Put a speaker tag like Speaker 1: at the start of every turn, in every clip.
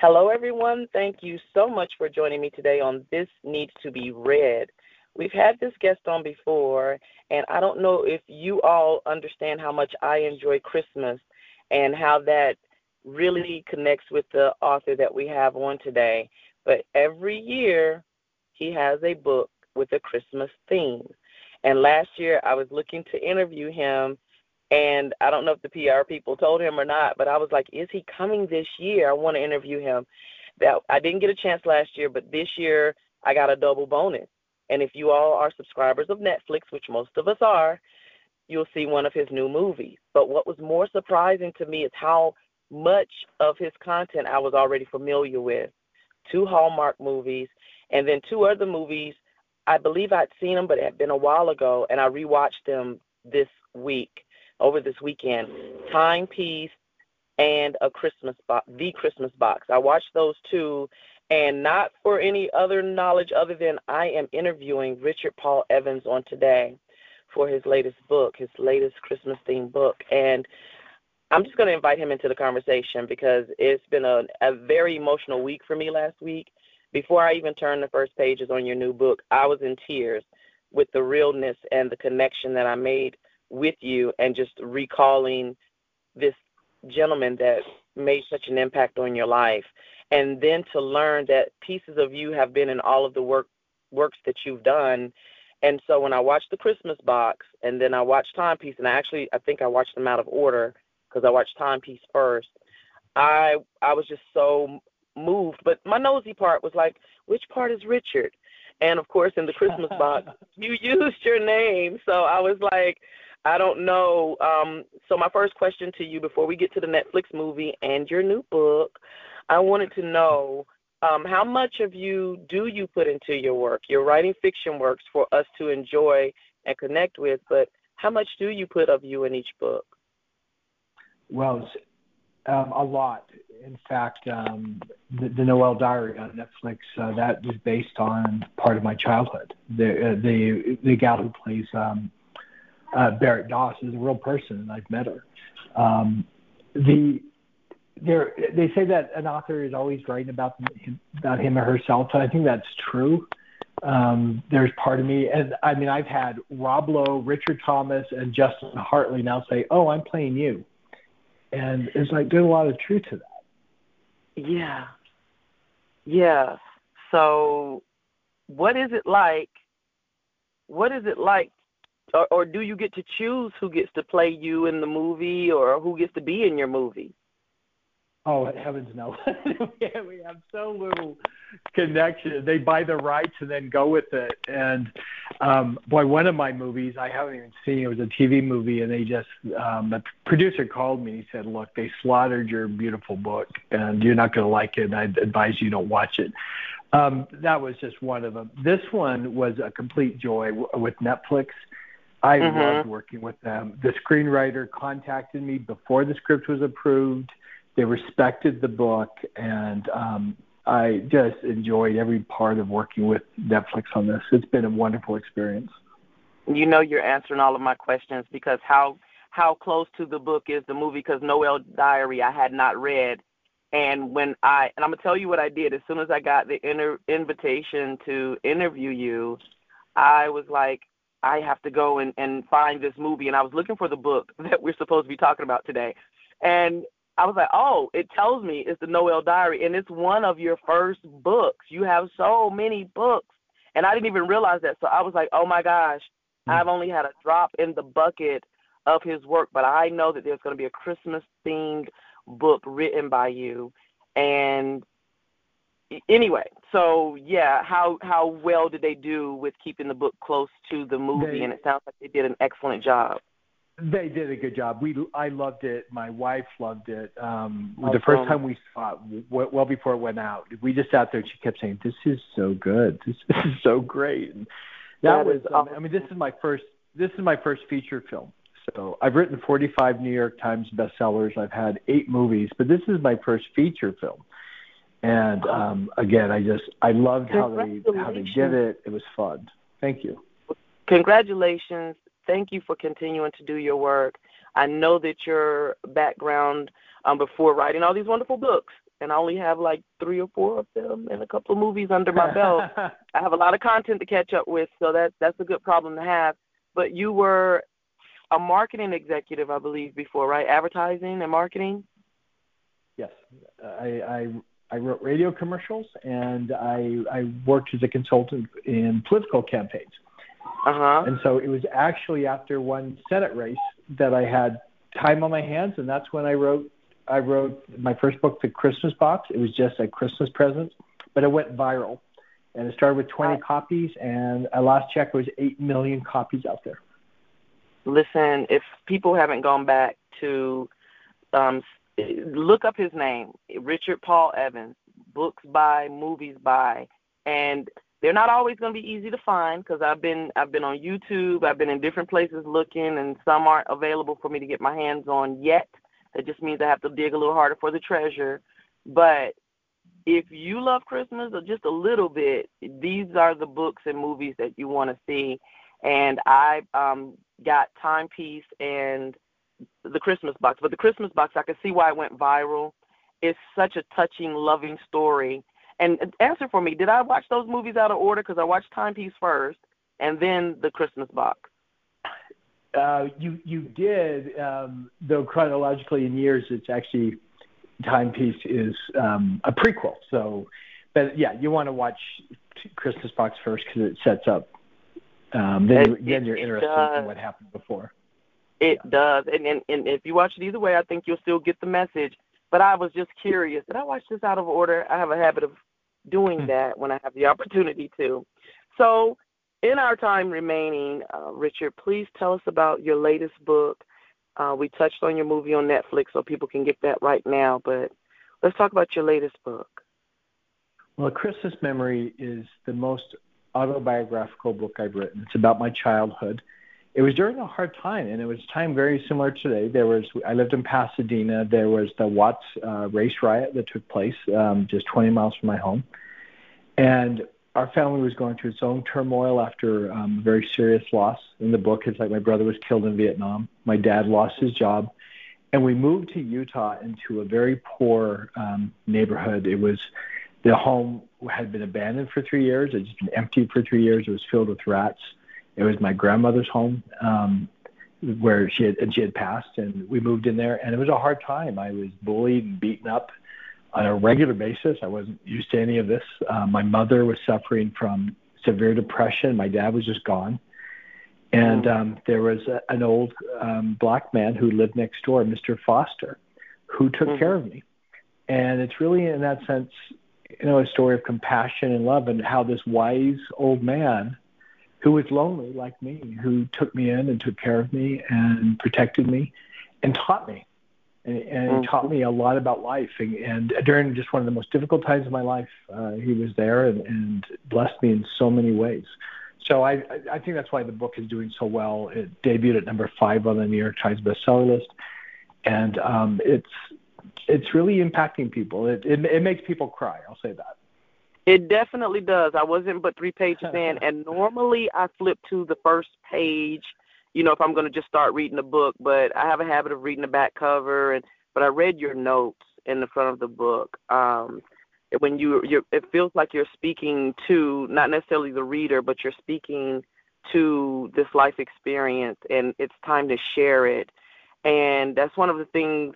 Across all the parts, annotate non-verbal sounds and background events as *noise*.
Speaker 1: Hello, everyone. Thank you so much for joining me today on This Needs to Be Read. We've had this guest on before, and I don't know if you all understand how much I enjoy Christmas and how that really connects with the author that we have on today. But every year, he has a book with a Christmas theme. And last year, I was looking to interview him and I don't know if the PR people told him or not, but I was like, is he coming this year? I want to interview him. That I didn't get a chance last year, but this year I got a double bonus. And if you all are subscribers of Netflix, which most of us are, you'll see one of his new movies. But what was more surprising to me is how much of his content I was already familiar with. Two Hallmark movies, and then two other movies. I believe I'd seen them, but it had been a while ago, and I rewatched them this week over this weekend. Timepiece and a Christmas box, the Christmas box. I watched those two, and not for any other knowledge other than I am interviewing Richard Paul Evans on today for his latest book, his latest Christmas themed book, and I'm just going to invite him into the conversation because it's been a, a very emotional week for me last week. Before I even turned the first pages on your new book, I was in tears with the realness and the connection that I made with you and just recalling this gentleman that made such an impact on your life. And then to learn that pieces of you have been in all of the work works that you've done. And so when i watched the christmas box and then i watched timepiece and i actually i think i watched them out of order because i watched timepiece first i i was just so moved. But my nosy part was like which part is richard? And of course in the christmas box *laughs* you used your name. So i was like I don't know. Um, so my first question to you before we get to the Netflix movie and your new book, I wanted to know um, how much of you do you put into your work? You're writing fiction works for us to enjoy and connect with, but how much do you put of you in each book?
Speaker 2: Well, um, a lot. In fact, um, the, the, Noel Diary on Netflix uh, that was based on part of my childhood. The uh, the the gal who plays um, uh, Barrett Doss is a real person, and I've met her. Um, the they say that an author is always writing about him, about him or herself, and I think that's true. Um, there's part of me, and I mean, I've had Rob Lowe, Richard Thomas, and Justin Hartley now say, "Oh, I'm playing you," and it's like there's a lot of truth to that.
Speaker 1: Yeah, yeah. So, what is it like? What is it like or, or do you get to choose who gets to play you in the movie or who gets to be in your movie?
Speaker 2: Oh heavens no! *laughs* we have so little connection. They buy the rights and then go with it. And um, boy, one of my movies I haven't even seen. It was a TV movie, and they just um, the producer called me. and He said, "Look, they slaughtered your beautiful book, and you're not going to like it. And I advise you don't watch it." Um, that was just one of them. This one was a complete joy w- with Netflix. I mm-hmm. loved working with them. The screenwriter contacted me before the script was approved. They respected the book, and um, I just enjoyed every part of working with Netflix on this. It's been a wonderful experience.
Speaker 1: You know, you're answering all of my questions because how how close to the book is the movie? Because Noel Diary I had not read, and when I and I'm gonna tell you what I did as soon as I got the inter- invitation to interview you, I was like, I have to go and, and find this movie. And I was looking for the book *laughs* that we're supposed to be talking about today. And I was like, oh, it tells me it's the Noel Diary, and it's one of your first books. You have so many books. And I didn't even realize that. So I was like, oh my gosh, mm-hmm. I've only had a drop in the bucket of his work, but I know that there's going to be a Christmas themed book written by you. And anyway, so yeah, how how well did they do with keeping the book close to the movie? They, and it sounds like they did an excellent job.
Speaker 2: They did a good job. We I loved it. My wife loved it. Um, awesome. The first time we saw it, well before it went out, we just sat there and she kept saying, "This is so good. This, *laughs* is so great." And that, that was. Um, I mean, this is my first. This is my first feature film. So I've written 45 New York Times bestsellers. I've had eight movies, but this is my first feature film. And um, again, I just I loved how they how they did it. It was fun. Thank you.
Speaker 1: Congratulations. Thank you for continuing to do your work. I know that your background um, before writing all these wonderful books and I only have like three or four of them and a couple of movies under my belt. *laughs* I have a lot of content to catch up with, so that that's a good problem to have. But you were a marketing executive, I believe, before, right? Advertising and marketing.
Speaker 2: Yes, I I, wrote radio commercials and I I worked as a consultant in political campaigns.
Speaker 1: Uh-huh.
Speaker 2: And so it was actually after one Senate race that I had time on my hands, and that's when I wrote I wrote my first book, The Christmas Box. It was just a Christmas present, but it went viral, and it started with 20 wow. copies, and I last check was eight million copies out there.
Speaker 1: Listen, if people haven't gone back to um, look up his name, Richard Paul Evans, books by, movies by, and they're not always going to be easy to find because I've been I've been on YouTube, I've been in different places looking, and some aren't available for me to get my hands on yet. That just means I have to dig a little harder for the treasure. But if you love Christmas or just a little bit, these are the books and movies that you want to see. And I um, got Timepiece and the Christmas box. But the Christmas box, I can see why it went viral. It's such a touching, loving story and answer for me, did I watch those movies out of order? Because I watched Timepiece first, and then The Christmas Box.
Speaker 2: Uh, you you did, um, though chronologically in years, it's actually Timepiece is um, a prequel. So, but yeah, you want to watch Christmas Box first because it sets up. Um, then, it, then you're interested in what happened before.
Speaker 1: It does, and, and and if you watch it either way, I think you'll still get the message. But I was just curious. Did I watch this out of order? I have a habit of doing hmm. that when I have the *laughs* opportunity to. So, in our time remaining, uh, Richard, please tell us about your latest book. Uh, we touched on your movie on Netflix, so people can get that right now. But let's talk about your latest book.
Speaker 2: Well, A Christmas Memory is the most autobiographical book I've written. It's about my childhood. It was during a hard time, and it was a time very similar to today. There was I lived in Pasadena. There was the Watts uh, race riot that took place um, just 20 miles from my home, and our family was going through its own turmoil after um, a very serious loss. In the book, it's like my brother was killed in Vietnam. My dad lost his job, and we moved to Utah into a very poor um, neighborhood. It was the home had been abandoned for three years. It had been empty for three years. It was filled with rats it was my grandmother's home um, where she had and she had passed, and we moved in there, and it was a hard time. I was bullied and beaten up on a regular basis. I wasn't used to any of this. Uh, my mother was suffering from severe depression. My dad was just gone. And um, there was a, an old um, black man who lived next door, Mr. Foster, who took mm-hmm. care of me. And it's really, in that sense, you know, a story of compassion and love, and how this wise old man who was lonely like me, who took me in and took care of me and protected me and taught me. And, and mm-hmm. taught me a lot about life. And, and during just one of the most difficult times of my life, uh, he was there and, and blessed me in so many ways. So I, I think that's why the book is doing so well. It debuted at number five on the New York Times bestseller list, and um, it's it's really impacting people. It, it it makes people cry. I'll say that.
Speaker 1: It definitely does. I wasn't but three pages *laughs* in, and normally I flip to the first page, you know, if I'm going to just start reading the book. But I have a habit of reading the back cover, and but I read your notes in the front of the book. Um, when you you it feels like you're speaking to not necessarily the reader, but you're speaking to this life experience, and it's time to share it. And that's one of the things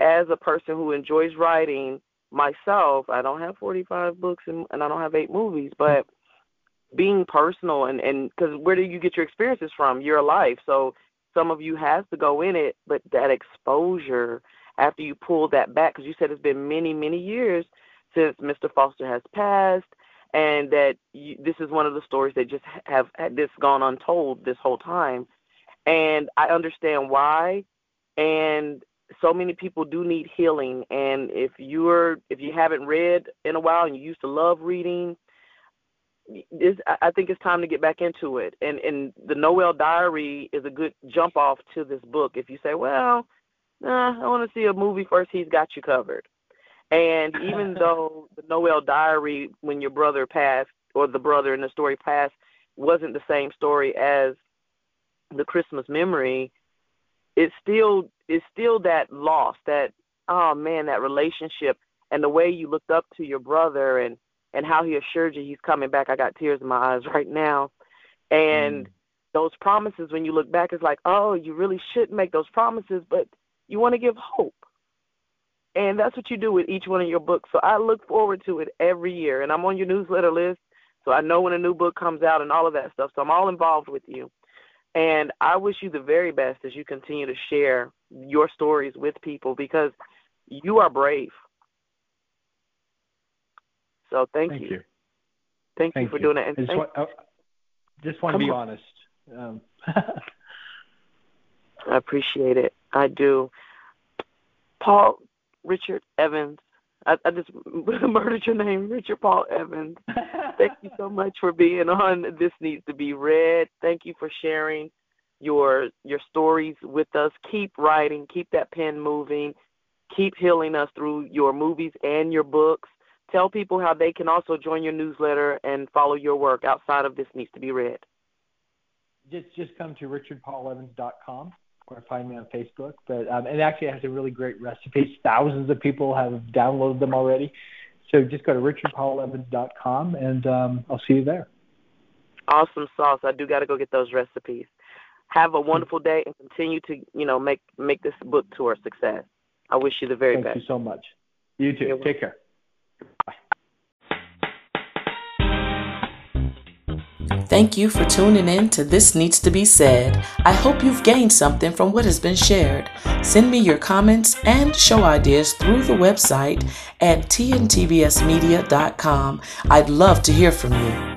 Speaker 1: as a person who enjoys writing myself, I don't have 45 books and, and I don't have eight movies, but being personal and and because where do you get your experiences from? Your life. So some of you has to go in it, but that exposure after you pull that back, because you said it's been many many years since Mr. Foster has passed, and that you, this is one of the stories that just have this gone untold this whole time, and I understand why, and so many people do need healing and if you're if you haven't read in a while and you used to love reading this I think it's time to get back into it. And and the Noel Diary is a good jump off to this book. If you say, well, nah, I want to see a movie first, he's got you covered. And *laughs* even though the Noel Diary, when your brother passed or the brother in the story passed, wasn't the same story as the Christmas memory, it's still it's still that loss, that oh man, that relationship and the way you looked up to your brother and and how he assured you he's coming back. I got tears in my eyes *laughs* right now. And mm. those promises when you look back it's like, "Oh, you really should make those promises, but you want to give hope." And that's what you do with each one of your books. So I look forward to it every year. And I'm on your newsletter list. So I know when a new book comes out and all of that stuff. So I'm all involved with you. And I wish you the very best as you continue to share your stories with people because you are brave. So thank,
Speaker 2: thank you.
Speaker 1: you. Thank,
Speaker 2: thank
Speaker 1: you for you. doing it. And
Speaker 2: I just, want, I just want to be on. honest. Um.
Speaker 1: I appreciate it. I do. Paul Richard Evans. I, I just *laughs* murdered your name, Richard Paul Evans. Thank you so much for being on. This needs to be read. Thank you for sharing your your stories with us. Keep writing. Keep that pen moving. Keep healing us through your movies and your books. Tell people how they can also join your newsletter and follow your work outside of this needs to be read.
Speaker 2: Just just come to richardpaulevans.com or find me on Facebook. But um, it actually has a really great recipes. Thousands of people have downloaded them already. So just go to richardpaulevans.com and um, I'll see you there.
Speaker 1: Awesome sauce. I do got to go get those recipes. Have a wonderful day and continue to, you know, make make this book tour a success. I wish you the very
Speaker 2: Thank
Speaker 1: best.
Speaker 2: Thank you so much. You too. Take care.
Speaker 3: Thank you for tuning in to This Needs to Be Said. I hope you've gained something from what has been shared. Send me your comments and show ideas through the website at tntbsmedia.com. I'd love to hear from you.